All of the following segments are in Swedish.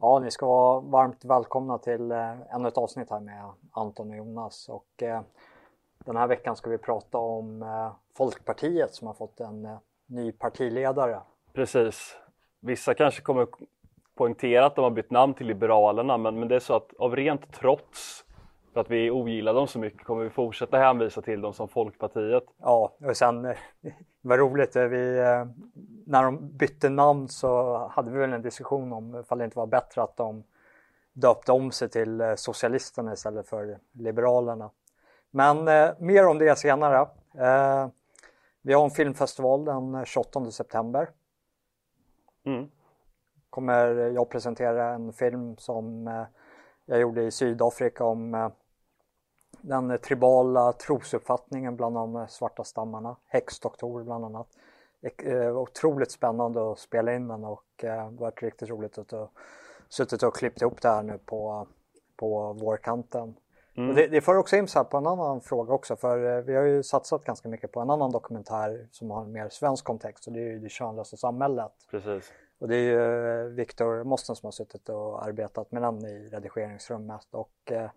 Ja, ni ska vara varmt välkomna till eh, ännu ett avsnitt här med Anton och Jonas. Och, eh, den här veckan ska vi prata om eh, Folkpartiet som har fått en eh, ny partiledare. Precis. Vissa kanske kommer poängtera att de har bytt namn till Liberalerna men, men det är så att av rent trots för att vi ogillar dem så mycket kommer vi fortsätta hänvisa till dem som Folkpartiet. Ja, och sen vad roligt, vi, eh, när de bytte namn så hade vi väl en diskussion om ifall det inte var bättre att de döpte om sig till eh, Socialisterna istället för Liberalerna. Men eh, mer om det senare. Eh, vi har en filmfestival den 28 september. Mm. Kommer jag presentera en film som eh, jag gjorde i Sydafrika om eh, den tribala trosuppfattningen bland de svarta stammarna, häxdoktorer bland annat. Eh, otroligt spännande att spela in den och eh, det har varit riktigt roligt att ha suttit och klippt ihop det här nu på, på vårkanten. Mm. Det, det för också in på en annan fråga också för eh, vi har ju satsat ganska mycket på en annan dokumentär som har en mer svensk kontext och det är ju Det könlösa samhället. Precis. Och det är ju eh, Viktor Mosten som har suttit och arbetat med den i redigeringsrummet och eh,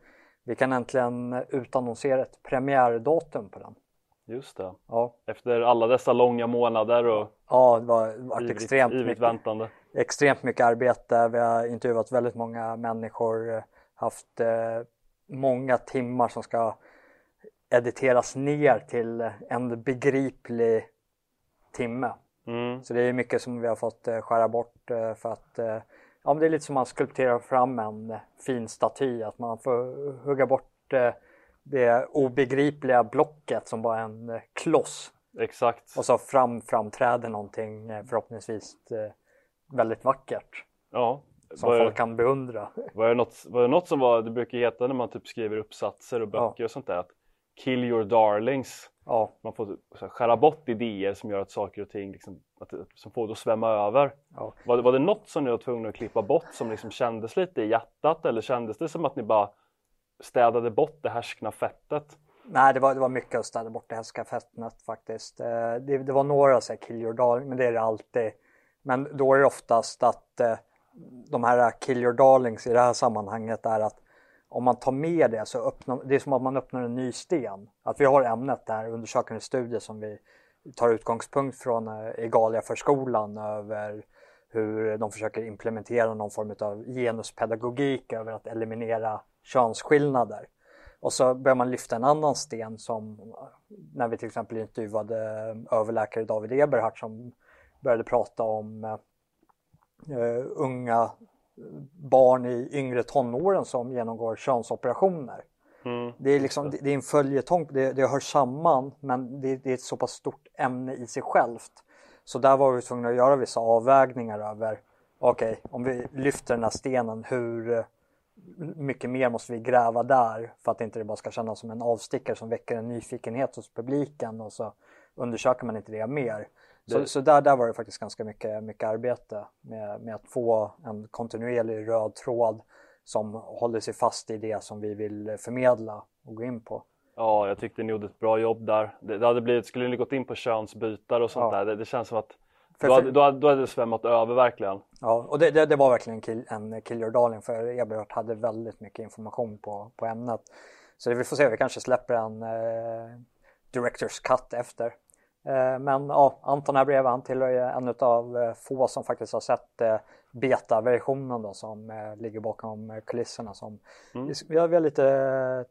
vi kan äntligen utannonsera ett premiärdatum på den. Just det. Ja, Efter alla dessa långa månader och ja det var varit ivrigt, extremt, ivrigt mycket, väntande. extremt mycket arbete. Vi har intervjuat väldigt många människor, haft eh, många timmar som ska editeras ner till en begriplig timme. Mm. Så det är mycket som vi har fått eh, skära bort eh, för att eh, ja, men det är lite som man skulpterar fram en fin staty, att man får hugga bort eh, det obegripliga blocket som bara en eh, kloss Exakt. och så fram framträder någonting eh, förhoppningsvis eh, väldigt vackert Ja. som Var, folk kan beundra. var, det något, var det något som var, det brukar heta när man typ skriver uppsatser och böcker och sånt där att kill your darlings. Ja, Man får här, skära bort idéer som gör att saker och ting liksom, att, som får det att svämma över. ja. Var det, var det något som ni var tvungna att klippa bort som liksom kändes lite i hjärtat eller kändes det som att ni bara städade bort det härskna fettet? Nej, det var, det var mycket att städa bort det här skafettnet faktiskt. Eh, Det, det var några så här kill your darling, men det är det alltid. Men då är det oftast att eh, de här kill your darlings i det här sammanhanget är att om man tar med det så öppnar det är som att man öppnar en ny sten. Att vi har ämnet där, undersökande studie som vi tar utgångspunkt från eh, för skolan över hur de försöker implementera någon form av genuspedagogik över att eliminera könsskillnader. Och så börjar man lyfta en annan sten som eh, när vi till exempel intervjuade eh, överläkare David Eberhardt som började prata om eh, eh unga barn i yngre tonåren som genomgår könsoperationer. Mm. Det är, liksom, det, det är en följetong, det, det hör samman men det, det är ett så pass stort ämne i sig självt. Så där var vi tvungna att göra vissa avvägningar över, okej, om vi lyfter den här stenen, hur eh, mycket mer måste vi gräva där för att inte det bara ska kännas som en avstickare som väcker en nyfikenhet hos publiken och så undersöker man inte det mer. Så, Det- så där, där var det faktiskt ganska mycket, mycket arbete med, med att få en kontinuerlig röd tråd som håller sig fast i det som vi vill förmedla och gå in på. Ja, jag tyckte ni gjorde ett bra jobb där. Det, det hade blivit, skulle ni gått in på könsbytar och sånt Ja. där, det, det känns som att För- då, hade, då, hade, då hade det svämmat över verkligen. Ja, och det, det, det var verkligen en kill, en kill your darling för Eberhardt hade väldigt mycket information på, på ämnet. Så vi får se, vi kanske släpper en eh, Directors Cut efter. Eh, men ja, Anton här bredvid, han tillhör ju en av eh, få som faktiskt har sett eh, beta-versionen då som ligger bakom kulisserna. Som, Mm. vi, har, har lite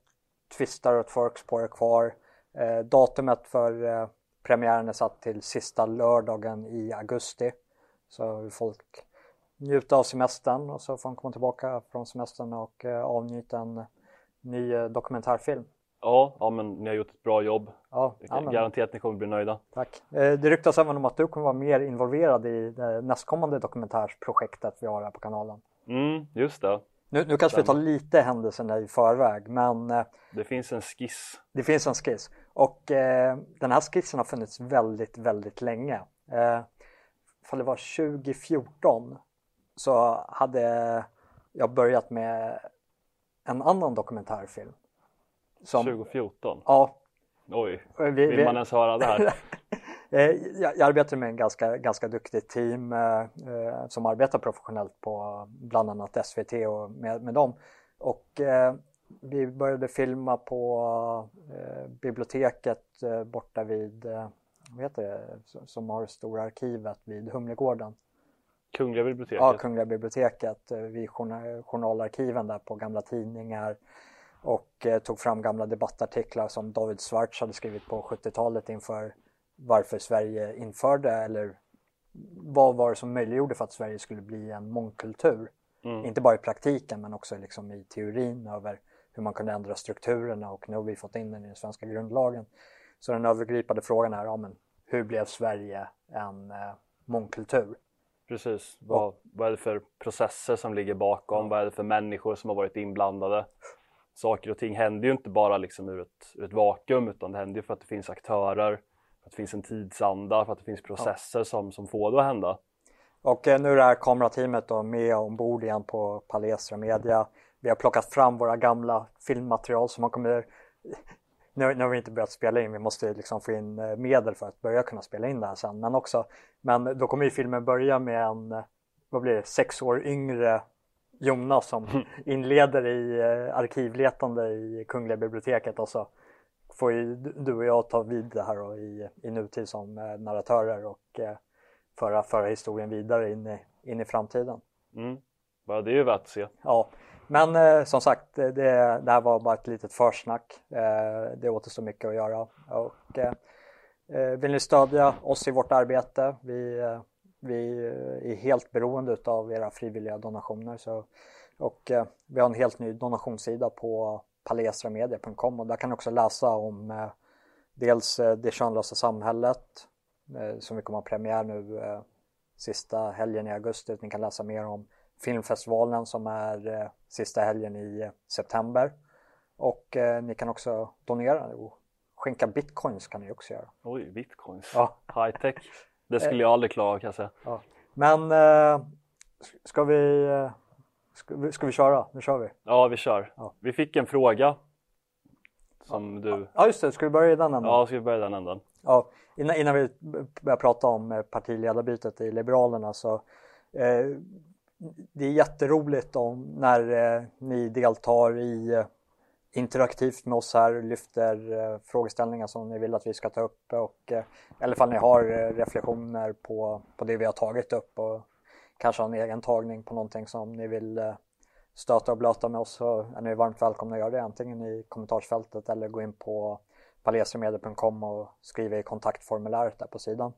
twistar och twerks på det kvar. Datumet för premiären är satt till sista lördagen i augusti. Så folk njuta av semestern och så får de komma tillbaka från semestern och avnjuta en ny dokumentärfilm. Ja, ja, men ni har gjort ett bra jobb. Ja, Jag ja kan men, garantera att ni kommer bli nöjda. tack. Eh, det ryktas även om att du kommer vara mer involverad i det nästkommande dokumentärsprojektet vi har här på kanalen. Mm, just det. Nu, nu kanske vi tar lite händelserna i förväg men eh, Det finns en skiss. det finns en skiss och eh, den här skissen har funnits väldigt, väldigt länge. Eh, ifall det var 2014 så hade jag börjat med en annan dokumentärfilm. Som, 2014. Ja, Oj, vi, vill vi, man ens höra det här? Eh, jag, arbetar med en ganska, ganska duktigt team eh, eh som arbetar professionellt på bland annat SVT och med, med dem. Och eh, vi började filma på eh, biblioteket eh, borta vid, vad heter det, som har stora arkivet vid Humlegården. Kungliga biblioteket? Ja, Kungliga biblioteket. Vid journalarkiven där på gamla tidningar och tog fram gamla debattartiklar som David Schwartz hade skrivit på 70-talet inför varför Sverige införde eller vad var det som möjliggjorde för att Sverige skulle bli en mångkultur? Mm. Inte bara i praktiken men också liksom i teorin över hur man kunde ändra strukturerna och nu har vi fått in den i den svenska grundlagen. Så den övergripande frågan är, ja, men, hur blev Sverige en eh, mångkultur? Precis, vad, och, vad är det för processer som ligger bakom? Ja. Vad är det för människor som har varit inblandade? Saker och ting händer ju inte bara liksom ur, ett, ur ett vakuum utan det händer ju för att det finns aktörer, för att det finns en tidsanda, för att det finns processer ja. som, som får det att hända. Och eh, nu är det här kamerateamet då med ombord igen på Palestra Media. Vi har plockat fram våra gamla filmmaterial som man kommer nu, nu har vi inte börjat spela in, vi måste liksom få in eh, medel för att börja kunna spela in det här sen. Men också, men då kommer ju filmen börja med en, eh, vad blir det, sex år yngre Jonas som inleder i arkivletande i Kungliga biblioteket och så får ju du och jag ta vid det här då, i, i nutid som narratörer och föra, föra historien vidare in i, in i framtiden. Mm. Ja, det är ju värt att se. Ja, men eh, som sagt, det, det här var bara ett litet försnack. Eh, det återstår mycket att göra. Och, eh, eh vill ni stödja oss i vårt arbete? Vi, eh, vi är helt beroende av era frivilliga donationer. Så, och eh, vi har en helt ny donationssida på palestramedia.com och där kan ni också läsa om dels det könlösa samhället Eh, som vi kommer ha premiär nu eh, sista helgen i augusti. Ni kan läsa mer om filmfestivalen som är eh, sista helgen i september. Och ni kan också donera och skänka bitcoins kan ni också göra. Oj, bitcoins. Ja. High tech. Det skulle jag aldrig klara kan jag säga. Ja. Men ska vi, ska vi, ska vi köra? Nu kör vi. Ja, vi kör. Ja. Vi fick en fråga som du... Ja, just det. Ska vi börja i den änden? Ja, ska vi börja i den änden? Ja, innan, innan vi börjar prata om eh, partiledarbytet i Liberalerna så eh, det är jätteroligt om när eh, ni deltar i eh, interaktivt med oss här, lyfter eh, frågeställningar som ni vill att vi ska ta upp och eh, eller fall ni har eh, reflektioner på, på det vi har tagit upp och kanske har en egen tagning på någonting som ni vill eh, stöta och blöta med oss så är ni varmt välkomna att göra det antingen i kommentarsfältet eller gå in på palesiamedia.com och skriva i kontaktformuläret där på sidan.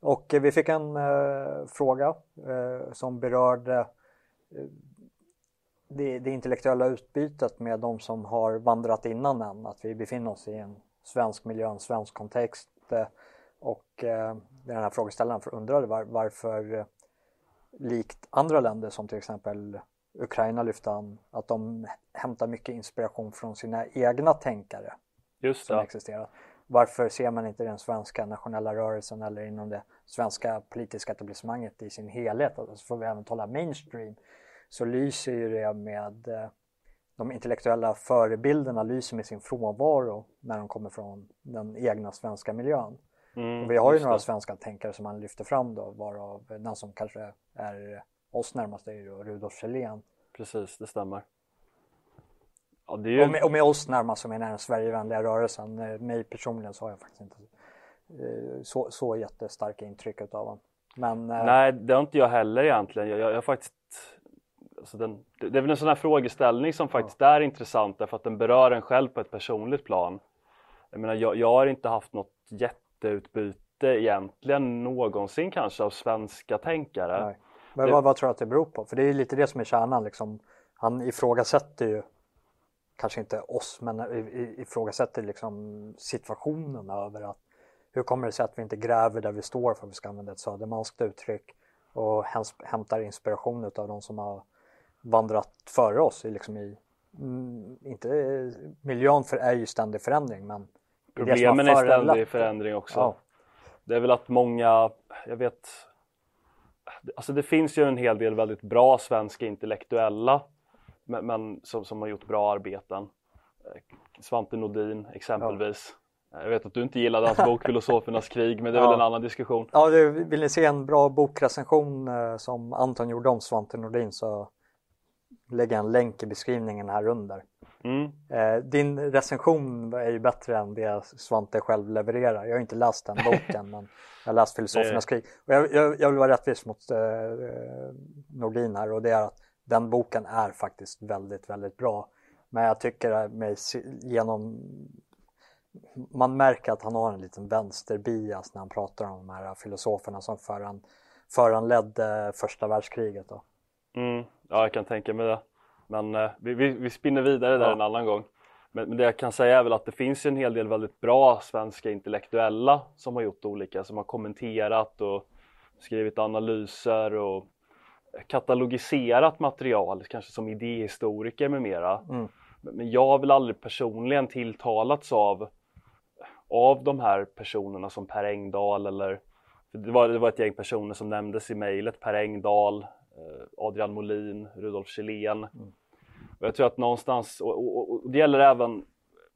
Och eh, vi fick en eh, fråga eh, som berörde eh, det, det, intellektuella utbytet med de som har vandrat innan än. Att vi befinner oss i en svensk miljö, en svensk kontext. Eh, och eh, den här frågeställaren undrade var, varför eh, likt andra länder som till exempel Ukraina lyfte han att de hämtar mycket inspiration från sina egna tänkare Just som existerar. Varför ser man inte den svenska nationella rörelsen eller inom det svenska politiska etablissemanget i sin helhet? Alltså får vi även tala mainstream så lyser ju det med eh, de intellektuella förebilderna lyser med sin frånvaro när de kommer från den egna svenska miljön. Mm, och vi har ju några det. svenska tänkare som man lyfter fram då varav den som kanske är oss närmast är ju Rudolf Kjellén. Precis, det stämmer. Ja, ju... och, med, och med oss närmast som är den Sverigevänliga rörelsen. Eh, mig personligen så har jag faktiskt inte eh, så, så jättestarka intryck av honom. Men. Nej, det har inte jag heller egentligen. Jag, jag, jag faktiskt alltså den, det är väl en sån här frågeställning som faktiskt ja. är intressant därför att den berör en själv på ett personligt plan. Jag menar, jag, jag har inte haft något jätteutbyte egentligen någonsin kanske av svenska tänkare. Nej. Men det... vad, vad tror du att det beror på? För det är ju lite det som är kärnan liksom. Han ifrågasätter ju kanske inte oss, men ifrågasätter liksom situationen över att hur kommer det sig att vi inte gräver där vi står för att vi ska använda ett södermanskt uttryck och hämtar inspiration av de som har vandrat före oss liksom i, mm, inte miljön för är ju ständig förändring men Problemen är ständig förändring också. Ja. Det är väl att många, jag vet, alltså det finns ju en hel del väldigt bra svenska intellektuella men, men som, som, har gjort bra arbeten. Eh, Svante Nordin exempelvis. Jag vet att du inte gillade hans bok Filosofernas krig men det är Ja. väl en annan diskussion. Ja, vill ni se en bra bokrecension eh, som Anton gjorde om Svante Nordin så lägger jag en länk i beskrivningen här under. Mm. Eh, din recension är ju bättre än det Svante själv levererar. Jag har inte läst den boken men jag har läst Filosofernas krig. Och jag, jag, jag vill vara rättvis mot eh, eh, Nordin här och det är att den boken är faktiskt väldigt, väldigt bra. Men jag tycker mig genom man märker att han har en liten vänsterbias när han pratar om de här filosoferna som föran, föranledde första världskriget. Då. Mm. Ja, jag kan tänka mig det. Men eh, vi, vi, vi spinner vidare där Ja. en annan gång. Men, men det jag kan säga är väl att det finns ju en hel del väldigt bra svenska intellektuella som har gjort olika, som har kommenterat och skrivit analyser och katalogiserat material, kanske som idéhistoriker med mera. Mm. Men jag har väl aldrig personligen tilltalats av, av de här personerna som Per Engdahl eller det var, det var ett gäng personer som nämndes i mejlet, Per Engdahl, Adrian Molin, Rudolf Kjellén. Och jag tror att någonstans, och, och, och det gäller även,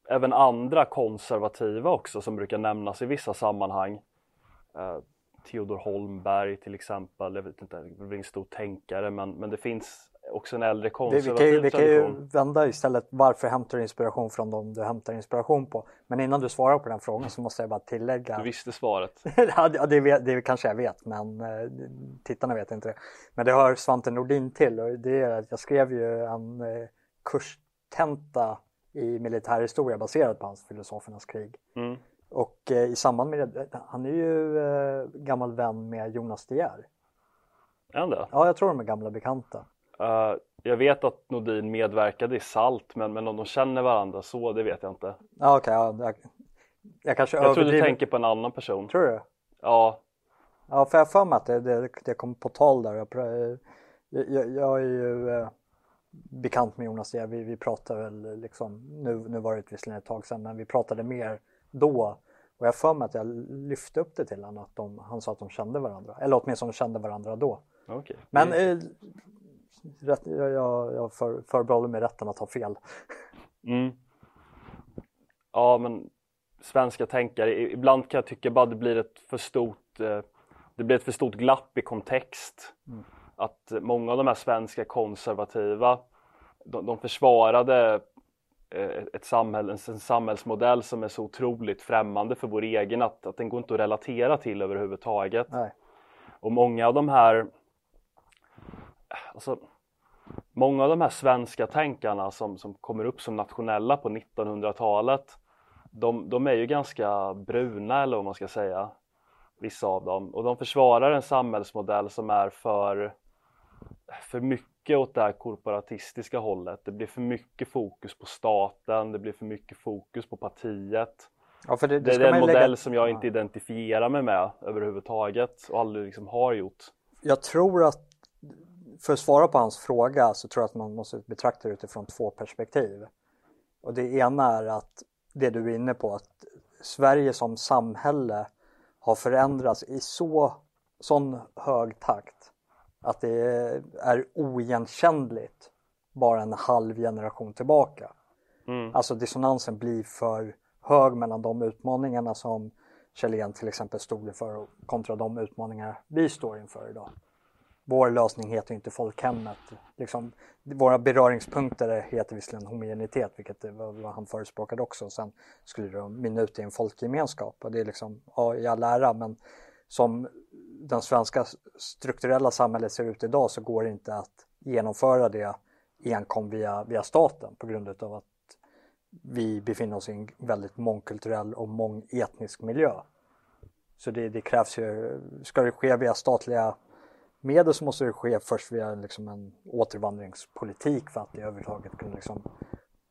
även andra konservativa också som brukar nämnas i vissa sammanhang. Eh, Theodor Holmberg till exempel, jag vet inte, det är en stor tänkare men, men det finns också en äldre Vi, vi, konservativ kan ju, vi kan ju vända istället varför hämtar du inspiration från dem du hämtar inspiration på. Men innan du svarar på den frågan så måste jag bara tillägga. Du visste svaret. ja, det, det, det kanske jag vet men eh, tittarna vet inte det. Men det hör Svante Nordin till och det är att jag skrev ju en eh, kurstenta i militärhistoria baserad på hans Filosofernas krig. Mm. Och eh, i samband med det, han är ju gammal vän med Jonas De Geer. Ja, jag tror de är gamla bekanta. Eh, jag vet att Nordin medverkade i Salt men, men om de känner varandra så, det vet jag inte. Ja, okej, ja, jag, jag kanske Jag tror du tänker på en annan person. Tror du? Ja, Ja, för jag har för mig att det, det, det kom på tal där. Jag, jag, jag, är ju eh, bekant med Jonas Geer. vi, vi pratade väl liksom, nu, nu var det visserligen ett tag sedan, men vi pratade mer då. Och jag har för mig att jag lyfte upp det till honom att de, han sa att de kände varandra. Eller åtminstone kände varandra då. okej. Men eh, rätt, jag, jag, för, förbehåller mig rätten att ha fel. Mm. Ja, men svenska tänkare, ibland kan jag tycka bara det blir ett för stort, eh, det blir ett för stort glapp i kontext. Att många av de här svenska konservativa, de, de försvarade eh, ett samhälle, en samhällsmodell som är så otroligt främmande för vår egen att, att den går inte att relatera till överhuvudtaget. Nej. Och många av de här alltså, Många av de här svenska tänkarna som, som kommer upp som nationella på 1900-talet de, de är ju ganska bruna eller vad man ska säga Vissa av dem och de försvarar en samhällsmodell som är för för mycket åt det här korporatistiska hållet. Det blir för mycket fokus på staten, det blir för mycket fokus på partiet. Ja, för det, Det är en modell lägga- som jag Ja. inte identifierar mig med överhuvudtaget och aldrig liksom har gjort. Jag tror att för att svara på hans fråga så tror jag att man måste betrakta det utifrån två perspektiv. Och det ena är att det du är inne på att Sverige som samhälle har förändrats i så sån hög takt att det är oigenkännligt bara en halv generation tillbaka. Mm. Alltså dissonansen blir för hög mellan de utmaningarna som Kjellén till exempel stod för och kontra de utmaningar vi står inför idag. Vår lösning heter ju inte folkhemmet. Liksom, våra beröringspunkter heter visserligen homogenitet, vilket var vad vad han förespråkade också. Sen skulle det mynna ut i en folkgemenskap och det är liksom, ja, i all ära, men som den svenska strukturella samhället ser ut idag så går det inte att genomföra det enkom via, via staten på grund av att vi befinner oss i en väldigt mångkulturell och mångetnisk miljö. Så det, det krävs ju, ska det ske via statliga medel så måste det ske först via liksom en återvandringspolitik för att det överhuvudtaget kunna liksom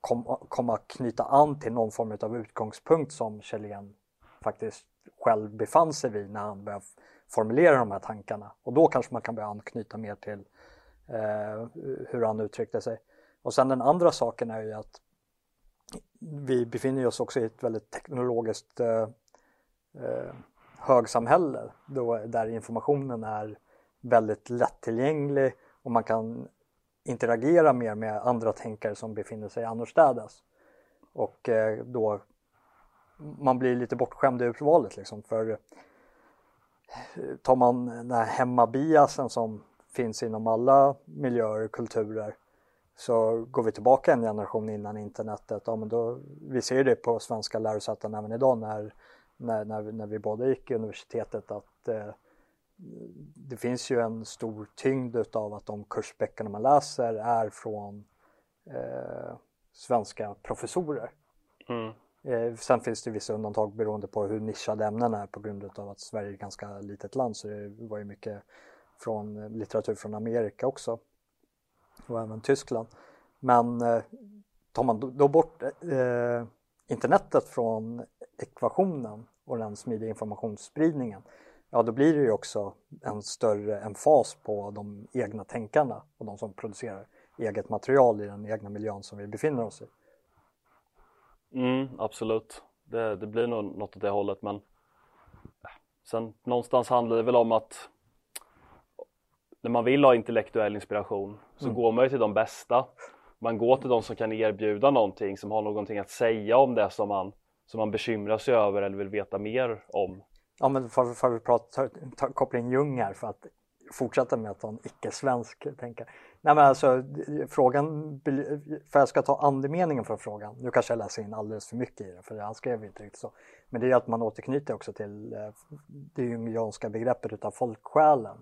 kom, komma knyta an till någon form av utgångspunkt som Kjellén faktiskt själv befann sig vid när han började formulera de här tankarna. Och då kanske man kan börja anknyta mer till eh, hur han uttryckte sig. Och sen den andra saken är ju att vi befinner oss också i ett väldigt teknologiskt eh, eh, högsamhälle då, där informationen är väldigt lättillgänglig och man kan interagera mer med andra tänkare som befinner sig annorstädes. Och eh, då man blir lite bortskämd i urvalet liksom för eh, tar man den här hemmabiasen som finns inom alla miljöer och kulturer så går vi tillbaka en generation innan internetet, ja, men då, vi ser det på svenska lärosäten även idag när, när, när, vi, när vi båda gick i universitetet att eh, det finns ju en stor tyngd utav att de kursböckerna man läser är från eh, svenska professorer. Mm. Eh, sen finns det vissa undantag beroende på hur nischade ämnena är på grund av att Sverige är ett ganska litet land så det var ju mycket från litteratur från Amerika också och även Tyskland. Men eh, tar man då, bort eh, internetet från ekvationen och den smidiga informationsspridningen ja då blir det ju också en större emfas på de egna tänkarna och de som producerar eget material i den egna miljön som vi befinner oss i. Mm, absolut, det, det blir nog något åt det hållet men sen någonstans handlar det väl om att när man vill ha intellektuell inspiration så mm. går man ju till de bästa. Man går till de som kan erbjuda någonting, som har någonting att säga om det som man, som man bekymrar sig över eller vill veta mer om. Ja men får, får vi prata, ta, koppla in Jung här för att fortsätta med att ha en icke-svensk tänkare. Nej men alltså frågan, för jag ska ta andemeningen från frågan, nu kanske jag läser in alldeles för mycket i det för han skrev inte riktigt så. Men det är att man återknyter också till eh, det jungianska begreppet utav folksjälen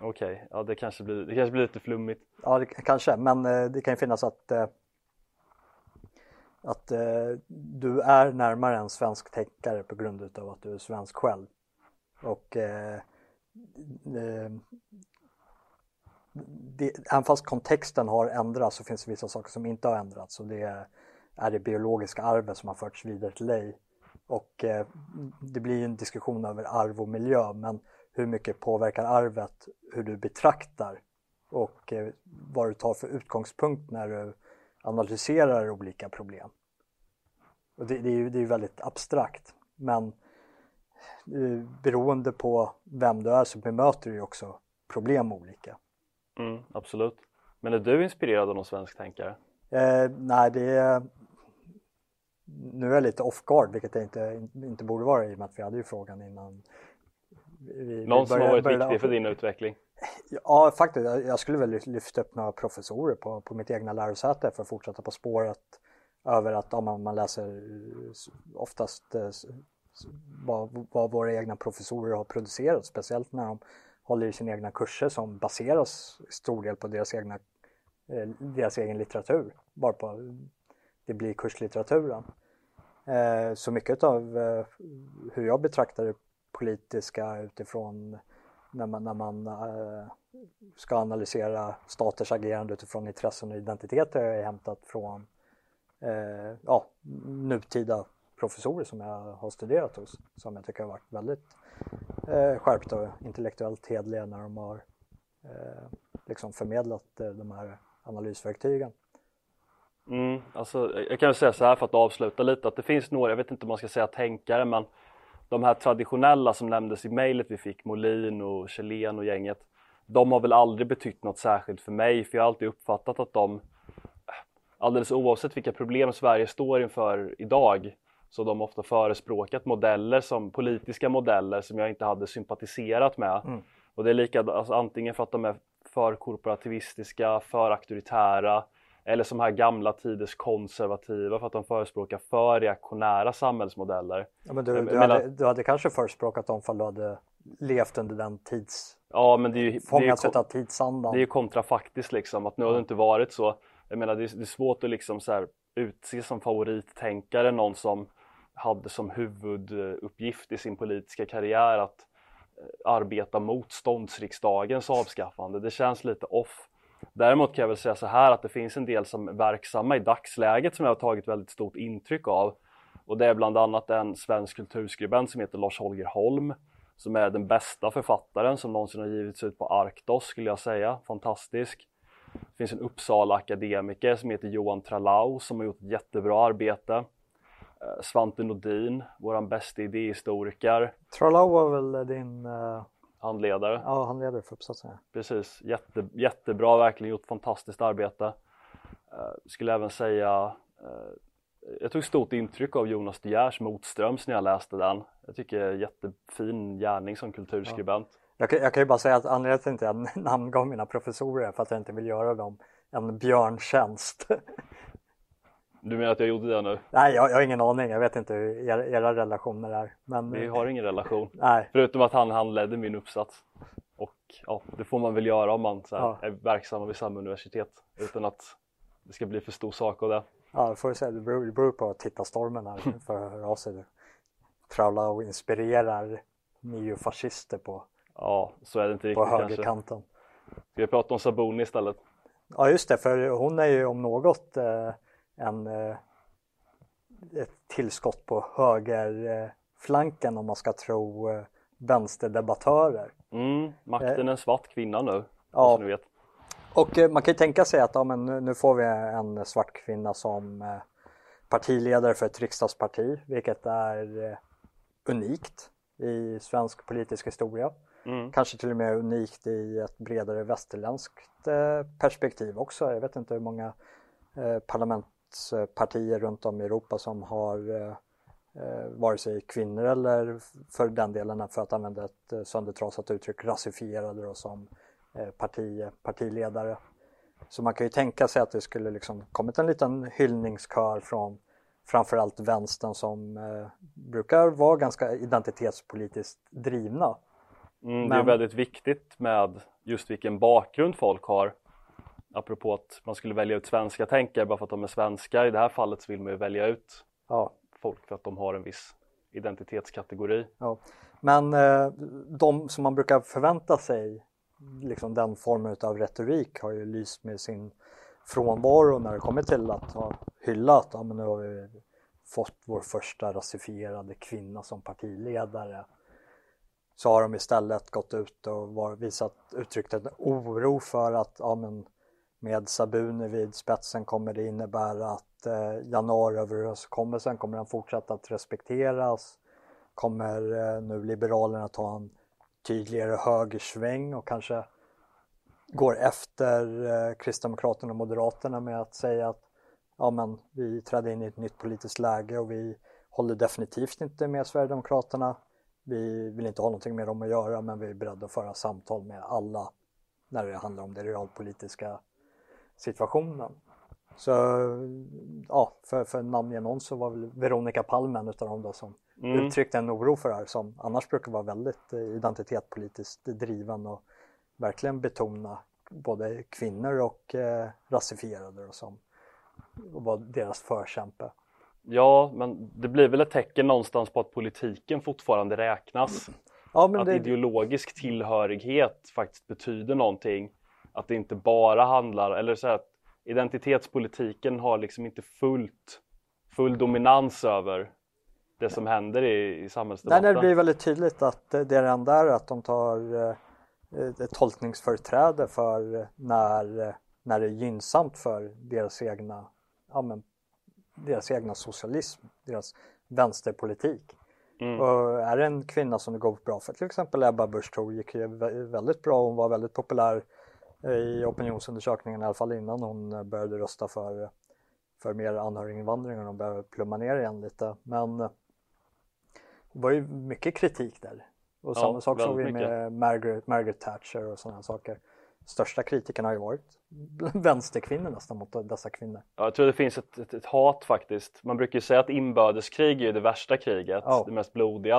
Okej, okay. ja det kanske, blir, det kanske blir lite flummigt. Ja, det, kanske, men eh, det kan ju finnas att eh, att eh, du är närmare en svensk tänkare på grund av att du är svensk själv. Och eh, eh, det, även fast kontexten har ändrats så finns det vissa saker som inte har ändrats och det är det biologiska arvet som har förts vidare till dig. Och eh, det blir en diskussion över arv och miljö men hur mycket påverkar arvet hur du betraktar och eh, vad du tar för utgångspunkt när du analyserar olika problem. Och det, det är ju det är väldigt abstrakt men eh, beroende på vem du är så bemöter du ju också problem olika. Mm, absolut. Men är du inspirerad av någon svensk tänkare? Eh, nej, det är nu är jag lite off guard vilket jag inte, inte borde vara i och med att vi hade ju frågan innan vi, Någon vi som har varit viktig för din utveckling? Ja, faktiskt. Jag skulle väl lyfta upp några professorer på, på mitt egna lärosäte för att fortsätta på spåret över att ja, man, man läser eh, oftast eh, vad, vad våra egna professorer har producerat, speciellt när de håller i sina egna kurser som baseras i stor del på deras, egna, eh, deras egen litteratur, bara på det blir kurslitteraturen. Eh, så mycket av eh, hur jag betraktar det politiska utifrån när man, när man äh, ska analysera staters agerande utifrån intressen och identiteter är hämtat från äh, ja, nutida professorer som jag har studerat hos som jag tycker har varit väldigt eh, äh, skärpta och intellektuellt hedliga när de har liksom förmedlat de här analysverktygen. Mm, alltså, jag kan väl säga så här för att avsluta lite att det finns några, jag vet inte om man ska säga tänkare men de här traditionella som nämndes i mejlet vi fick, Molin och Kjellén och gänget, de har väl aldrig betytt något särskilt för mig för jag har alltid uppfattat att de, alldeles oavsett vilka problem Sverige står inför idag, så de ofta förespråkat modeller som politiska modeller som jag inte hade sympatiserat med. Mm. Och det är lika, alltså, antingen för att de är för korporativistiska, för auktoritära eller som här gamla tiders konservativa för att de förespråkar för reaktionära samhällsmodeller. Ja, men du, du, hade, du hade kanske förespråkat dem om du hade levt under den tids... Ja, men det är ju, fångats det är ju, av tidsandan. Det är ju kontrafaktiskt liksom, att nu har det inte varit så. Jag menar, det är, det är svårt att liksom så här, utse som favorittänkare någon som hade som huvuduppgift i sin politiska karriär att eh, arbeta mot ståndsriksdagens avskaffande. Det känns lite off. Däremot kan jag väl säga så här att det finns en del som är verksamma i dagsläget som jag har tagit väldigt stort intryck av. Och det är bland annat en svensk kulturskribent som heter Lars Holger Holm som är den bästa författaren som någonsin har givits ut på Arktos skulle jag säga. Fantastisk. Det finns en Uppsala akademiker som heter Johan Tralau som har gjort ett jättebra arbete. Eh, Svante Nordin, våran bästa idéhistoriker. Tralau var väl din uh handledare. Ja, handledare för uppsatsen. Precis, Jätte, jättebra, verkligen gjort fantastiskt arbete. Uh, skulle även säga uh, jag tog stort intryck av Jonas De Geers Motströms när jag läste den. Jag tycker jättefin gärning som kulturskribent. Ja. Jag, jag kan ju bara säga att anledningen till att jag namngav mina professorer är för att jag inte vill göra dem en björntjänst. Du menar att jag gjorde det nu? Nej, jag, jag har ingen aning. Jag vet inte hur era, era relationer är. Men... Vi har ingen relation. Nej. Förutom att han handledde min uppsats. Och ja, det får man väl göra om man så här, ja. är verksam vid samma universitet utan att det ska bli för stor sak av det. Ja, det får du säga. Det beror, det beror på tittarstormen här för att höra av sig. Tralla och inspirerar neofascister på, ja, så är det inte riktigt på högerkanten. Ska vi prata om Sabuni istället? Ja, just det, för hon är ju om något eh, en, eh, ett tillskott på högerflanken om man ska tro eh, vänsterdebattörer. Mm, makten är en svart kvinna nu, ja. vet. Och man kan ju tänka sig att ja, men nu får vi en svart kvinna som partiledare för ett riksdagsparti, vilket är unikt i svensk politisk historia. Mm. Kanske till och med unikt i ett bredare västerländskt perspektiv också. Jag vet inte hur många parlament partier runt om i Europa som har eh, eh, vare sig kvinnor eller för den delen för att använda ett eh, söndertrasat uttryck rasifierade då som eh, parti, partiledare. Så man kan ju tänka sig att det skulle liksom kommit en liten hyllningskör från framförallt vänstern som eh, brukar vara ganska identitetspolitiskt drivna. Mm, det är väldigt viktigt med just vilken bakgrund folk har apropå att man skulle välja ut svenska tänkare bara för att de är svenskar. I det här fallet så vill man ju välja ut ja. folk för att de har en viss identitetskategori. Ja. Men eh, de som man brukar förvänta sig liksom den formen av retorik har ju lyst med sin frånvaro när det kommer till att ha hyllat, ja men nu har vi fått vår första rasifierade kvinna som partiledare. Så har de istället gått ut och var, visat, uttryckt en oro för att ja men med Sabuni vid spetsen kommer det innebära att eh, januariöverenskommelsen kommer den fortsätta att respekteras. Kommer eh, nu Liberalerna ta en tydligare högersväng och kanske går efter eh, Kristdemokraterna och Moderaterna med att säga att ja, men vi trädde in i ett nytt politiskt läge och vi håller definitivt inte med Sverigedemokraterna. Vi vill inte ha någonting med dem att göra men vi är beredda att föra samtal med alla när det handlar om det realpolitiska situationen. Så ja, för, för någon så var väl Veronica Palm en av då som mm. uttryckte en oro för det här som annars brukar vara väldigt eh, identitetspolitiskt driven och verkligen betona både kvinnor och eh, rasifierade och som och var deras förkämpe. Ja, men det blir väl ett tecken någonstans på att politiken fortfarande räknas. Ja, att det... ideologisk tillhörighet faktiskt betyder någonting att det inte bara handlar, eller så att identitetspolitiken har liksom inte fullt, full dominans över det som händer i, i samhällsdebatten. Nej, det blir väldigt tydligt att det är enda är att de tar eh, ett tolkningsföreträde för när, när det är gynnsamt för deras egna, ja, men, deras egna socialism, deras vänsterpolitik. Mm. Och är det en kvinna som det går bra för, till exempel Ebba Busch Thor gick ju väldigt bra, hon var väldigt populär i opinionsundersökningen i alla fall innan hon började rösta för, för mer anhöriginvandring och de började plumma ner igen lite. Men det var ju mycket kritik där. Och ja, samma sak såg vi med Margaret, Margaret Thatcher och sådana saker. Största kritiken har ju varit vänsterkvinnor nästan mot dessa kvinnor. Ja, jag tror det finns ett, ett, ett hat faktiskt. Man brukar ju säga att inbördeskrig är det värsta kriget, oh. det mest blodiga.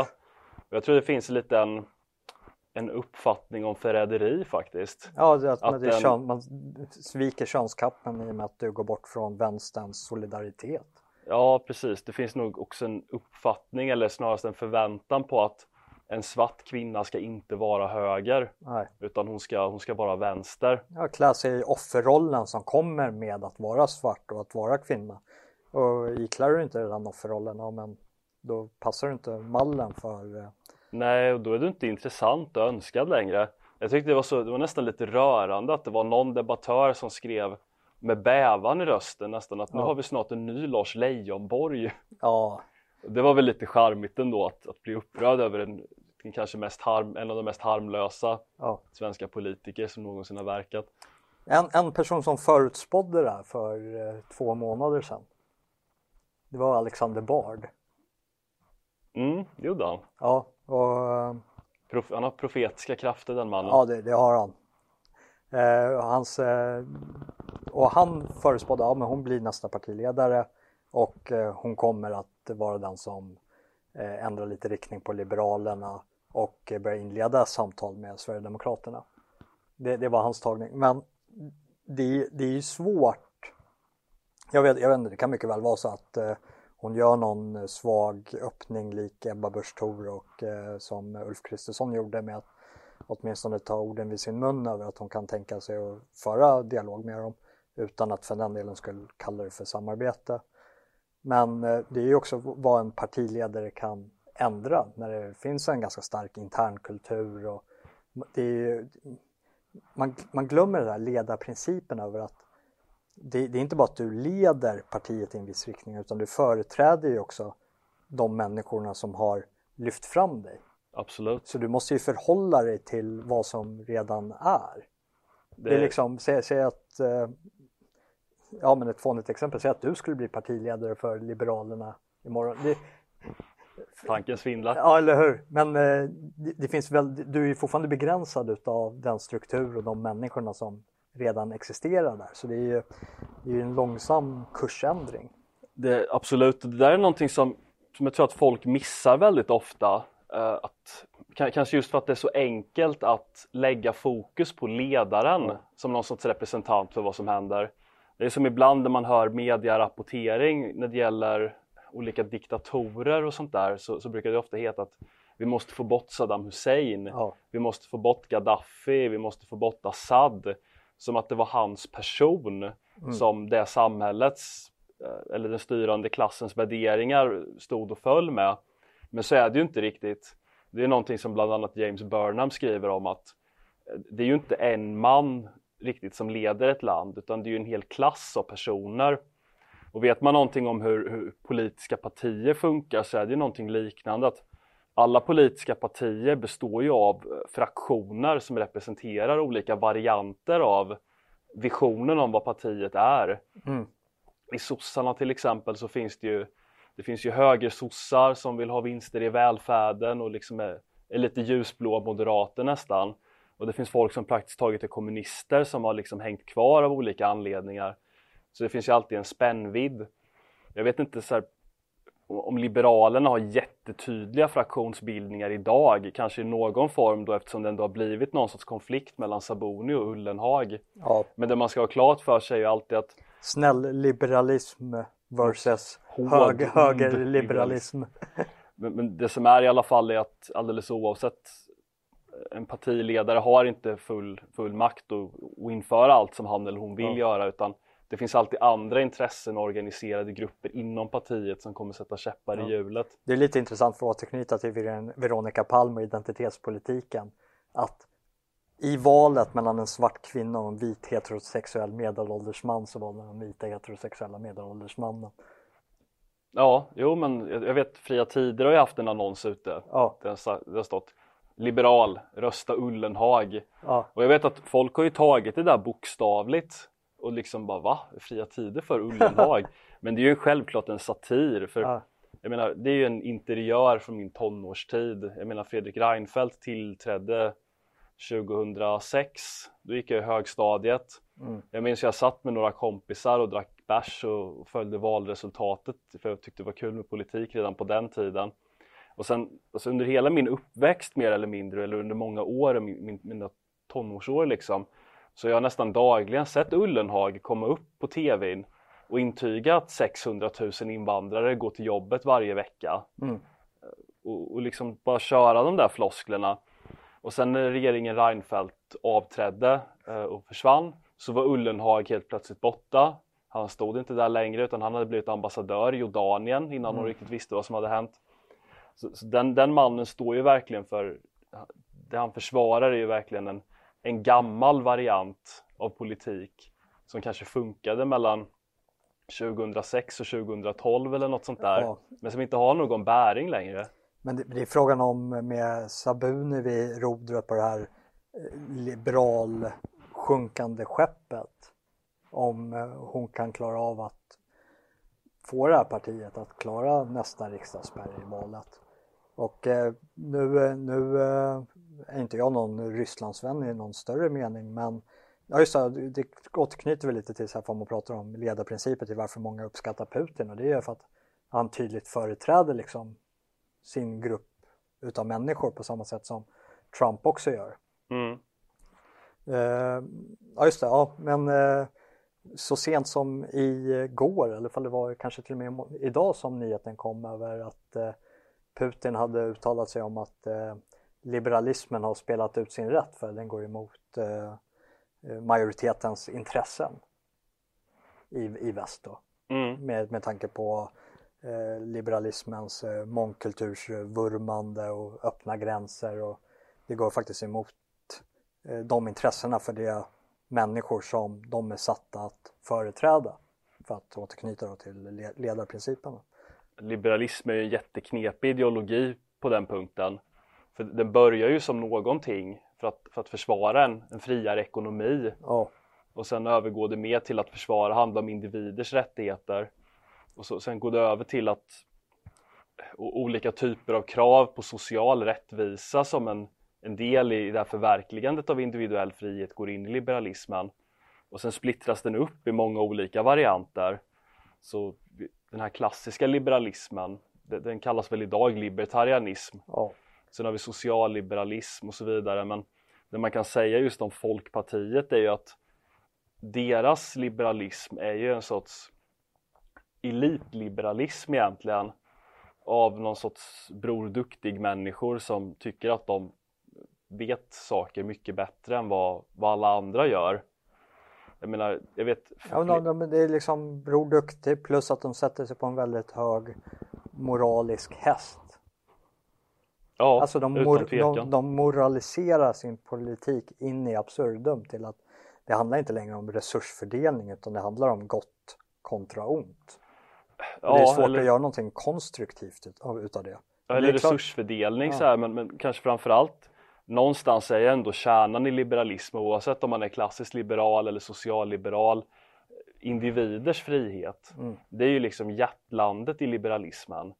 Och jag tror det finns en liten en uppfattning om förräderi faktiskt. Ja, det, att, att det den... kön, man sviker könskappen i och med att du går bort från vänsterns solidaritet. Ja, precis. Det finns nog också en uppfattning eller snarast en förväntan på att en svart kvinna ska inte vara höger Nej. utan hon ska, hon ska vara vänster. Ja, klä sig i offerrollen som kommer med att vara svart och att vara kvinna. Och iklär du inte den offerrollen, ja, men då passar du inte mallen för eh, Nej, och då är du inte intressant och önskad längre. Jag tyckte det var, så, det var nästan lite rörande att det var någon debattör som skrev med bävan i rösten nästan att ja. nu har vi snart en ny Lars Leijonborg. Ja. Det var väl lite charmigt ändå att, att bli upprörd över en, kanske mest harm, en av de mest harmlösa ja. svenska politiker som någonsin har verkat. En, en person som förutspådde det här för eh, två månader sedan Det var Alexander Bard. Mm, det gjorde han. Ja, och Prof, han har profetiska krafter den mannen. Ja, det, det har han. Eh, hans, eh, och han förespådde att ja, hon blir nästa partiledare och eh, hon kommer att vara den som eh, ändrar lite riktning på Liberalerna och börjar inleda samtal med Sverigedemokraterna. Det, det var hans tagning. Men det, det är ju svårt. Jag vet, jag vet inte, det kan mycket väl vara så att eh, hon gör någon eh, svag öppning lik Ebba Busch Thor och eh, som Ulf Kristersson gjorde med att åtminstone ta orden vid sin mun över att hon kan tänka sig att föra dialog med dem utan att för den delen skulle kalla det för samarbete. Men eh, det är ju också vad en partiledare kan ändra när det finns en ganska stark internkultur och det är, man, man glömmer den här ledarprincipen över att det, det, är inte bara att du leder partiet i en viss riktning utan du företräder ju också de människorna som har lyft fram dig. Absolut. Så du måste ju förhålla dig till vad som redan är. Det, det är liksom, säg, säg att, eh, ja men ett fånigt exempel, säg att du skulle bli partiledare för Liberalerna imorgon. Det, Tanken svindlar. Ja, eller hur. Men eh, det, det, finns väl, du är ju fortfarande begränsad av den struktur och de människorna som redan existerar där. Så det är ju, det är en långsam kursändring. Det, absolut, det där är någonting som, som jag tror att folk missar väldigt ofta. Uh, att, kanske just för att det är så enkelt att lägga fokus på ledaren mm. som någon sorts representant för vad som händer. Det är som ibland när man hör medierapportering när det gäller olika diktatorer och sånt där så, så brukar det ofta heta att vi måste få bort Saddam Hussein, ja. vi måste få bort Gaddafi, vi måste få bort Assad som att det var hans person mm. som det samhällets eh, eller den styrande klassens värderingar stod och föll med. Men så är det ju inte riktigt. Det är någonting som bland annat James Burnham skriver om att eh, det är ju inte en man riktigt som leder ett land utan det är ju en hel klass av personer. Och vet man någonting om hur, hur politiska partier funkar så är det ju någonting liknande. att alla politiska partier består ju av eh, fraktioner som representerar olika varianter av visionen om vad partiet är. Mm. I sossarna till exempel så finns det ju det finns ju högersossar som vill ha vinster i välfärden och liksom är, är lite ljusblåa moderater nästan. Och det finns folk som praktiskt taget är kommunister som har liksom hängt kvar av olika anledningar. Så det finns ju alltid en spännvidd. Jag vet inte så här, om Liberalerna har jättetydliga fraktionsbildningar idag, kanske i någon form då eftersom det ändå har blivit någon sorts konflikt mellan Sabuni och Ullenhag. Ja. Men det man ska ha klart för sig är ju alltid att Snäll liberalism versus hög, högerliberalism. Men, men det som är i alla fall är att alldeles oavsett en partiledare har inte full, full makt att införa allt som han eller hon vill ja. göra utan det finns alltid andra intressen och organiserade grupper inom partiet som kommer sätta käppar ja. i hjulet. Det är lite intressant för att återknyta till Veronica Palm och identitetspolitiken att i valet mellan en svart kvinna och en vit heterosexuell medelålders man så valde den vita heterosexuella medelålders mannen. Ja, jo men jag vet Fria Tider har ju haft en annons ute. Ja. Det har stått liberal, rösta Ullenhag. Ja. Och jag vet att folk har ju tagit det där bokstavligt och liksom bara va? Fria tider för Ullenhag? Men det är ju självklart en satir för ja. jag menar det är ju en interiör från min tonårstid. Jag menar Fredrik Reinfeldt tillträdde 2006. Då gick jag i högstadiet. Mm. Jag minns jag satt med några kompisar och drack bärs och följde valresultatet för jag tyckte det var kul med politik redan på den tiden. Och sen alltså under hela min uppväxt mer eller mindre eller under många år, min, min, mina tonårsår liksom så jag har nästan dagligen sett Ullenhag komma upp på tvn och intyga att 600 000 invandrare går till jobbet varje vecka. Mm. Och, och liksom bara köra de där flosklerna. Och sen när regeringen Reinfeldt avträdde eh, och försvann så var Ullenhag helt plötsligt borta. Han stod inte där längre utan han hade blivit ambassadör i Jordanien innan mm. de riktigt visste vad som hade hänt. Så, så den, den, mannen står ju verkligen för, det han försvarar är ju verkligen en en gammal variant av politik som kanske funkade mellan 2006 och 2012 eller något sånt där ja. men som inte har någon bäring längre. Men det, det är frågan om med Sabuni vid rodret på det här eh, liberal sjunkande skeppet om eh, hon kan klara av att få det här partiet att klara nästa riksdagsspärr i valet. Och eh, nu, nu eh, är inte jag någon Rysslandsvän i någon större mening men ja just det, det återknyter väl lite till så här vad man pratar om ledarprinciper till varför många uppskattar Putin och det är för att han tydligt företräder liksom sin grupp utav människor på samma sätt som Trump också gör. Mm. Eh, ja just det, ja men eh, så sent som igår, eller fall det var kanske till och med idag som nyheten kom över att eh, Putin hade uttalat sig om att liberalismen har spelat ut sin rätt för den går emot eh, eh, majoritetens intressen i, i väst då. Mm. Med, med tanke på eh, liberalismens eh, mångkultursvurmande och öppna gränser och det går faktiskt emot eh, de intressena för det människor som de är satta att företräda för att återknyta då till ledarprinciperna. Liberalism är ju en jätteknepig ideologi på den punkten. För den börjar ju som någonting för att, för att försvara en, en friare ekonomi. Ja. Och sen övergår det mer till att försvara, handla om individers rättigheter. Och så, sen går det över till att olika typer av krav på social rättvisa som en, en del i det här förverkligandet av individuell frihet går in i liberalismen. Och sen splittras den upp i många olika varianter. Så den här klassiska liberalismen, den kallas väl idag libertarianism. Ja. Sen har vi socialliberalism och så vidare. Men det man kan säga just om Folkpartiet är ju att deras liberalism är ju en sorts elitliberalism egentligen av någon sorts Bror Duktig människor som tycker att de vet saker mycket bättre än vad, vad alla andra gör. Jag menar, jag vet... Ja, men det är liksom Bror Duktig plus att de sätter sig på en väldigt hög moralisk häst. Ja, alltså de, mor de, de moraliserar sin politik in i absurdum till att det handlar inte längre om resursfördelning utan det handlar om gott kontra ont. Ja, det är svårt eller... att göra någonting konstruktivt utav, utav det. Eller det resursfördelning ja. så här, men, men kanske framförallt någonstans är ändå kärnan i liberalism oavsett om man är klassiskt liberal eller socialliberal individers frihet. Mm. Det är ju liksom hjärtlandet i liberalismen.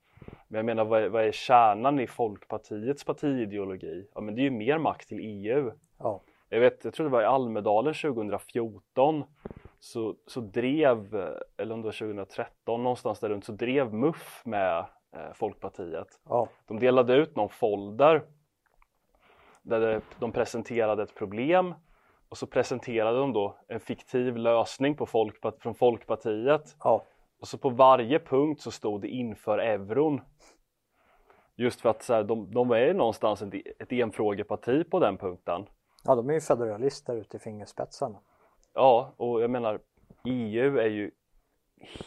Men jag menar vad är, vad är kärnan i Folkpartiets partiideologi? Ja men det är ju mer makt till EU. Ja. Jag vet, jag tror det var i Almedalen 2014 så, så drev, eller om det var 2013 någonstans där runt, så drev MUF med eh, Folkpartiet. Ja. De delade ut någon folder där de presenterade ett problem och så presenterade de då en fiktiv lösning på Folkpart från Folkpartiet. Ja. Och så på varje punkt så stod det inför euron. Just för att så här, de, de är någonstans ett, ett enfrågeparti på den punkten. Ja, de är ju federalister ute i fingerspetsarna. Ja, och jag menar EU är ju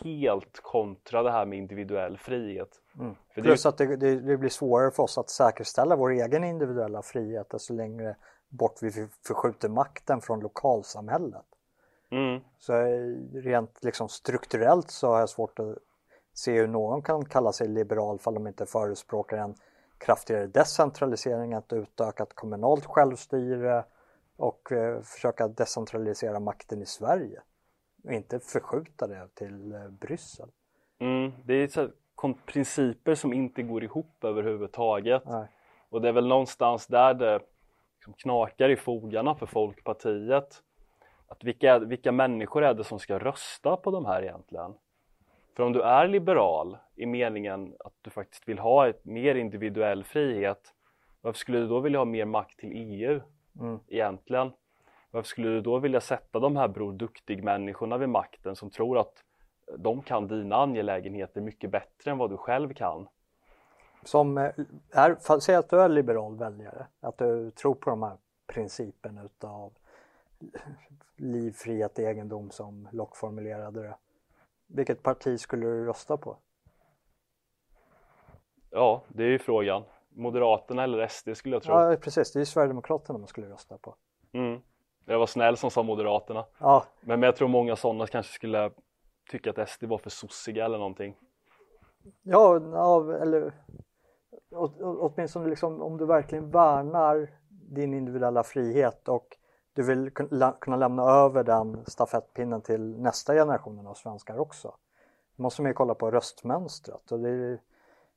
helt kontra det här med individuell frihet. Mm. Plus det... att det, det, det, blir svårare för oss att säkerställa vår egen individuella frihet desto längre bort vi förskjuter makten från lokalsamhället. Mm. Så rent liksom strukturellt så har jag svårt att se hur någon kan kalla sig liberal för de inte förespråkar en kraftigare decentralisering, ett utökat kommunalt självstyre och eh, försöka decentralisera makten i Sverige och inte förskjuta det till eh, Bryssel. Mm, det är så principer som inte går ihop överhuvudtaget. Nej. Och det är väl någonstans där det liksom knakar i fogarna för Folkpartiet. Att vilka, vilka människor är det som ska rösta på de här egentligen? För om du är liberal i meningen att du faktiskt vill ha ett mer individuell frihet, varför skulle du då vilja ha mer makt till EU mm. egentligen? Varför skulle du då vilja sätta de här Bror Duktig-människorna vid makten som tror att de kan dina angelägenheter mycket bättre än vad du själv kan? Som eh, är, säg att du är liberal väljare, att du tror på de här principerna utav liv, frihet, egendom som Locke formulerade det. Vilket parti skulle du rösta på? Ja, det är ju frågan. Moderaterna eller SD skulle jag tro. Ja, precis. Det är ju Sverigedemokraterna man skulle rösta på. Mm. Jag var snäll som sa Moderaterna. Ja. Men, men jag tror många sådana kanske skulle tycka att SD var för sossiga eller någonting. Ja, ja eller åtminstone liksom om du verkligen värnar din individuella frihet och du vill kunna lämna över den stafettpinnen till nästa generation av svenskar också. Då måste man ju kolla på röstmönstret och det är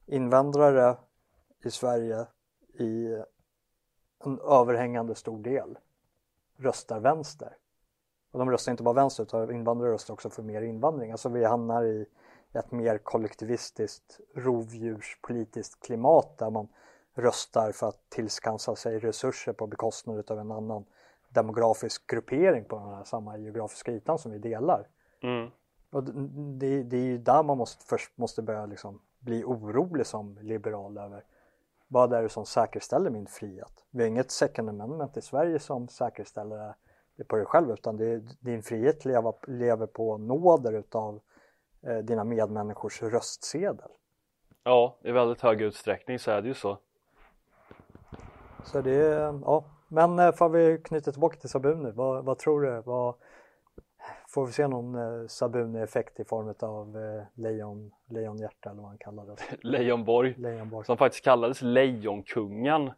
invandrare i Sverige i en överhängande stor del röstar vänster. Och de röstar inte bara vänster utan invandrare röstar också för mer invandring. Alltså vi hamnar i ett mer kollektivistiskt rovdjurspolitiskt klimat där man röstar för att tillskansa sig resurser på bekostnad av en annan demografisk gruppering på den här samma geografiska ytan som vi delar. Mm. Och det, det är ju där man måste, först måste börja liksom bli orolig som liberal över vad är det som säkerställer min frihet? Vi har inget second amendment i Sverige som säkerställer det på dig själv utan det din frihet lever, lever på nåder utav eh, dina medmänniskors röstsedel. Ja, i väldigt hög utsträckning så är det ju så. Så det ja. Men eh, får vi knyta tillbaka till Sabuni, vad, vad tror du? Vad, får vi se någon eh, Sabuni-effekt i form av eh, lejon, lejonhjärta eller vad han kallades? Leijonborg, Lejonborg. som faktiskt kallades Lejonkungen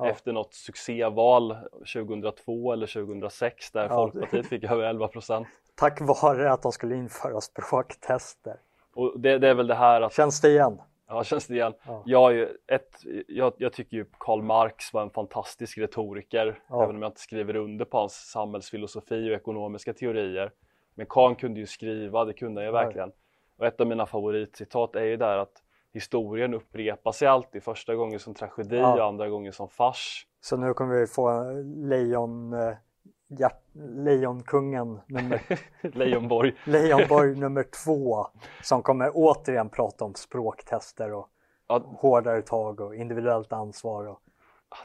Ja. efter något succéval 2002 eller 2006 där Ja, Folkpartiet fick över 11 procent. Tack vare att de skulle införa språktester. Och det, det är väl det här att, Känns det igen? Ja känns det igen. Ja. Jag, ett, jag, jag tycker ju Karl Marx var en fantastisk retoriker, Ja. även om jag inte skriver under på hans samhällsfilosofi och ekonomiska teorier. Men Karl kunde ju skriva, det kunde han ju verkligen. Och ett av mina favoritcitat är ju där att historien upprepar sig alltid, första gången som tragedi Ja. och andra gången som fars. Så nu kommer vi få lejon, eh, hjärt, lejonkungen nummer, Leijonborg. Lejonborg nummer två som kommer återigen prata om språktester och Ja, hårdare tag och individuellt ansvar. Och,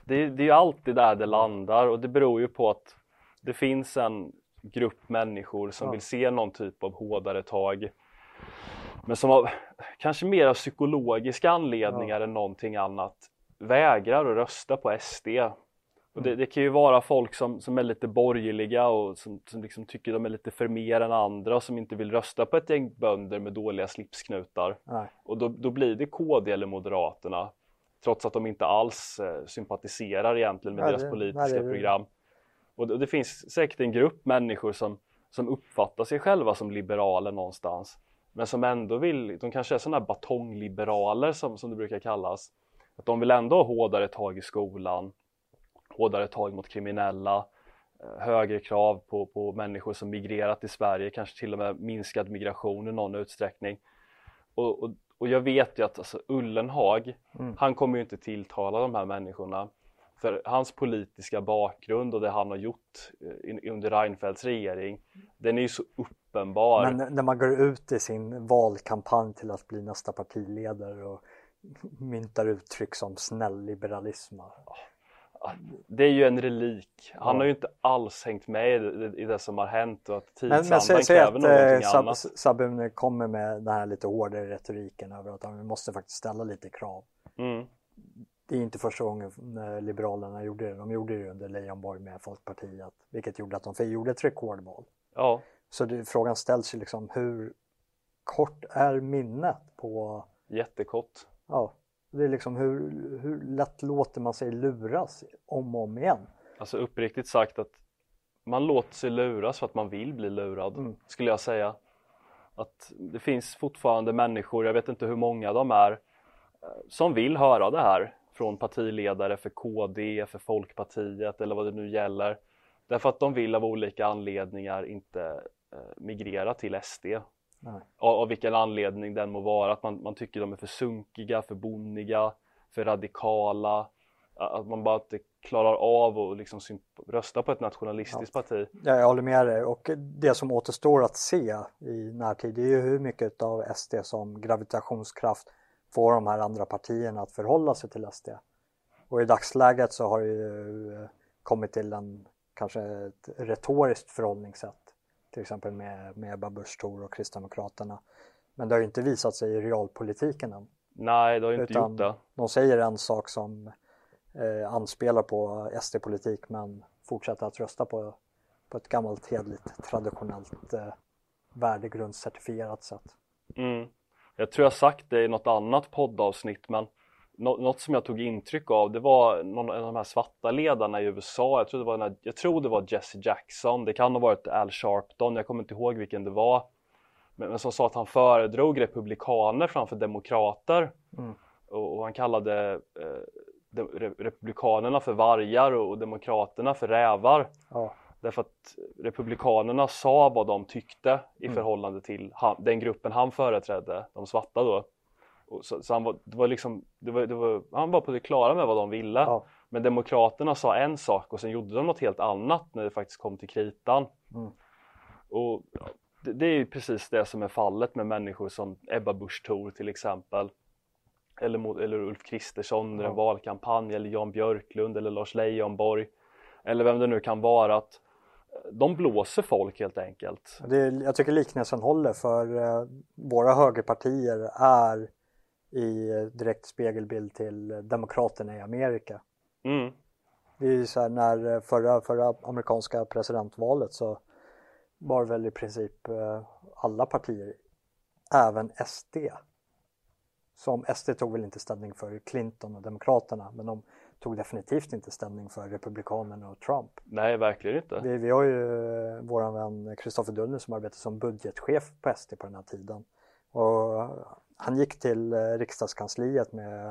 det, det är ju alltid där det landar och det beror ju på att det finns en grupp människor som Ja. vill se någon typ av hårdare tag. Men som av kanske mer av psykologiska anledningar än någonting annat vägrar att rösta på SD. Och Mm. det, det kan ju vara folk som, som är lite borgerliga och som, som liksom tycker de är lite för mer än andra och som inte vill rösta på ett gäng bönder med dåliga slipsknutar. nej. Och då, då blir det KD eller Moderaterna trots att de inte alls eh, sympatiserar egentligen med Ja, deras politiska nej, det- program. Och det, och det finns säkert en grupp människor som, som uppfattar sig själva som liberaler någonstans men som ändå vill, de kanske är sådana här batongliberaler som, som det brukar kallas. Att de vill ändå ha hårdare tag i skolan, hårdare tag mot kriminella, eh, högre krav på, på människor som migrerat till Sverige, kanske till och med minskad migration i någon utsträckning. Och, och, och jag vet ju att alltså, Ullenhag, Mm. han kommer ju inte tilltala de här människorna. För hans politiska bakgrund och det han har gjort eh, under Reinfeldts regering, den är ju så uppenbar. Men när man går ut i sin valkampanj till att bli nästa partiledare och myntar uttryck som snäll-liberalism. Det är ju en relik. Han har ju inte alls hängt med i det, som har hänt och att Men, men tidsandan säg, kräver att eh, någonting Sab annat. Sabuni kommer med den här lite hårdare retoriken över att vi måste faktiskt ställa lite krav. Mm. Det är inte första gången när Liberalerna gjorde det. De gjorde det under Leijonborg med Folkpartiet, vilket gjorde att de gjorde ett rekordval. Ja, Så det, frågan ställs ju liksom hur kort är minnet på, jättekort. ja, det är liksom hur, hur lätt låter man sig luras om och om igen? Alltså uppriktigt sagt att man låter sig luras för att man vill bli lurad, Mm. skulle jag säga. Att det finns fortfarande människor, jag vet inte hur många de är, som vill höra det här från partiledare för KD, för Folkpartiet eller vad det nu gäller. Därför att de vill av olika anledningar inte eh, migrera till SD. Nej. Av, av vilken anledning den må vara, att man, man tycker de är för sunkiga, för bonniga, för radikala. Att man bara inte klarar av att liksom rösta på ett nationalistiskt parti. Ja, jag håller med dig och det som återstår att se i närtid är ju hur mycket av SD som gravitationskraft får de här andra partierna att förhålla sig till SD. Och i dagsläget så har det ju eh, kommit till en kanske ett retoriskt förhållningssätt. Till exempel med, med Ebba Busch Thor och Kristdemokraterna. Men det har ju inte visat sig i realpolitiken än. Nej, det har inte Utan gjort det. de säger en sak som eh, anspelar på SD-politik men fortsätter att rösta på, på ett gammalt hedligt traditionellt eh, värdegrundscertifierat sätt. Mm. Jag tror jag sagt det i något annat poddavsnitt men nå- något som jag tog intryck av det var någon av de här svarta ledarna i USA. Jag tror det var, här, jag tror det var Jesse Jackson. Det kan ha varit Al Sharpton. Jag kommer inte ihåg vilken det var. men, men som sa att han föredrog republikaner framför demokrater. Mm. Och, och, han kallade eh, de, republikanerna för vargar och, och demokraterna för rävar. Ja. Därför att republikanerna sa vad de tyckte i Mm. förhållande till han, den gruppen han företrädde, de svarta då. Så, så han, var, det var liksom, det var, det var, han var på det klara med vad de ville. Ja. Men demokraterna sa en sak och sen gjorde de något helt annat när det faktiskt kom till kritan. Mm. Och det, det är ju precis det som är fallet med människor som Ebba Busch Thor till exempel. Eller, eller Ulf Kristersson under en Ja. valkampanj eller Jan Björklund eller Lars Leijonborg. Eller vem det nu kan vara. att eh, De blåser folk helt enkelt. Det, jag tycker liknelsen håller för eh, våra högerpartier är i eh, direkt spegelbild till demokraterna i Amerika. Mm. Det är ju så här när eh, förra, förra amerikanska presidentvalet så var väl i princip eh, alla partier, även SD. Som SD tog väl inte ställning för Clinton och Demokraterna men de tog definitivt inte ställning för Republikanerna och Trump. Nej, verkligen inte. Vi, vi har ju våran vän Kristoffer Dullner som arbetar som budgetchef på SD på den här tiden. Och han gick till eh, riksdagskansliet med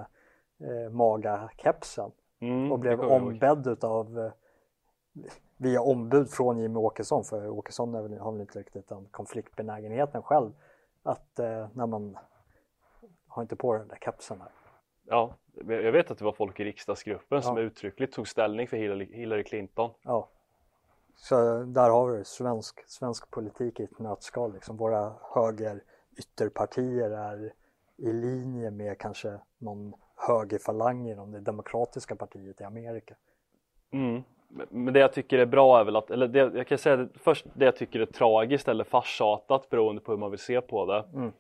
eh, maga-kepsen Mm, och blev ombedd utav eh, via ombud från Jimmy Åkesson för Åkesson är väl, har väl inte riktigt den konfliktbenägenheten själv att eh, när man har inte på den där kepsen här. Ja, jag vet att det var folk i riksdagsgruppen som Ja. uttryckligt tog ställning för Hillary, Hillary Clinton. Ja. Så där har vi det, svensk, svensk politik i ett nötskal liksom. Våra höger ytterpartier är i linje med kanske någon högerfalang inom det demokratiska partiet i Amerika. Mm. Men- det jag tycker är bra är väl att, eller det, jag kan säga det, först det jag tycker är tragiskt eller farsartat beroende på hur man vill se på det. Mm.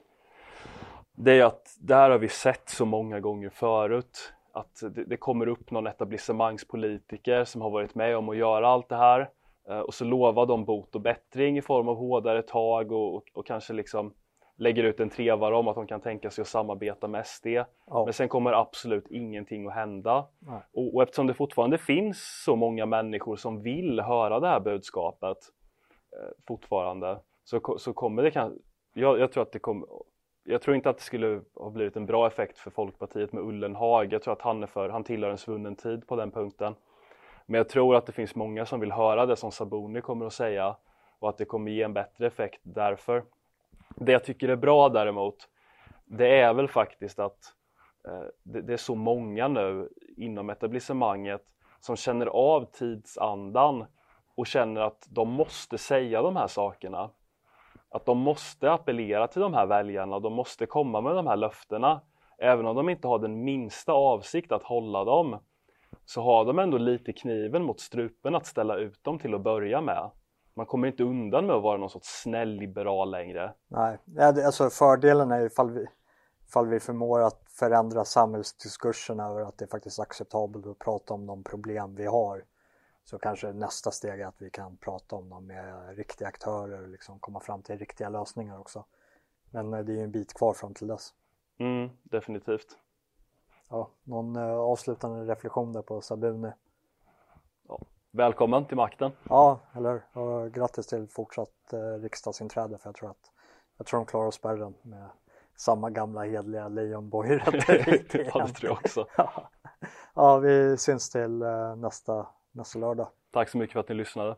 Det är att det här har vi sett så många gånger förut. Att det, det kommer upp någon etablissemangspolitiker som har varit med om att göra allt det här eh, och så lovar de bot och bättring i form av hårdare tag och, och, och kanske liksom lägger ut en trevare om att de kan tänka sig att samarbeta med SD. Ja. Men sen kommer absolut ingenting att hända. Och, och eftersom det fortfarande finns så många människor som vill höra det här budskapet eh, fortfarande så, så kommer det kan, jag, jag tror att det kommer jag tror inte att det skulle ha blivit en bra effekt för Folkpartiet med Ullenhag. Jag tror att han, är för, han tillhör en svunnen tid på den punkten. Men jag tror att det finns många som vill höra det som Sabuni kommer att säga och att det kommer ge en bättre effekt därför. Det jag tycker är bra däremot, det är väl faktiskt att eh, det, det är så många nu inom etablissemanget som känner av tidsandan och känner att de måste säga de här sakerna. Att de måste appellera till de här väljarna, de måste komma med de här löftena. Även om de inte har den minsta avsikt att hålla dem så har de ändå lite kniven mot strupen att ställa ut dem till att börja med. Man kommer inte undan med att vara någon sorts snäll liberal längre. Nej, alltså fördelen är ju ifall vi, ifall vi förmår att förändra samhällsdiskursen över att det är faktiskt acceptabelt att prata om de problem vi har. Så kanske nästa steg är att vi kan prata om dem med riktiga aktörer och liksom komma fram till riktiga lösningar också. Men eh, det är ju en bit kvar fram till dess. Mm, definitivt. Ja, någon eh, avslutande reflektion där på Sabuni? Välkommen till makten. Ja, eller? Och grattis till fortsatt eh, riksdagsinträde för jag tror att jag tror de klarar spärren med samma gamla hedliga Leijonborg-retorik. ja, det tror jag också. ja, vi syns till eh, nästa, nästa lördag. Tack så mycket för att ni lyssnade.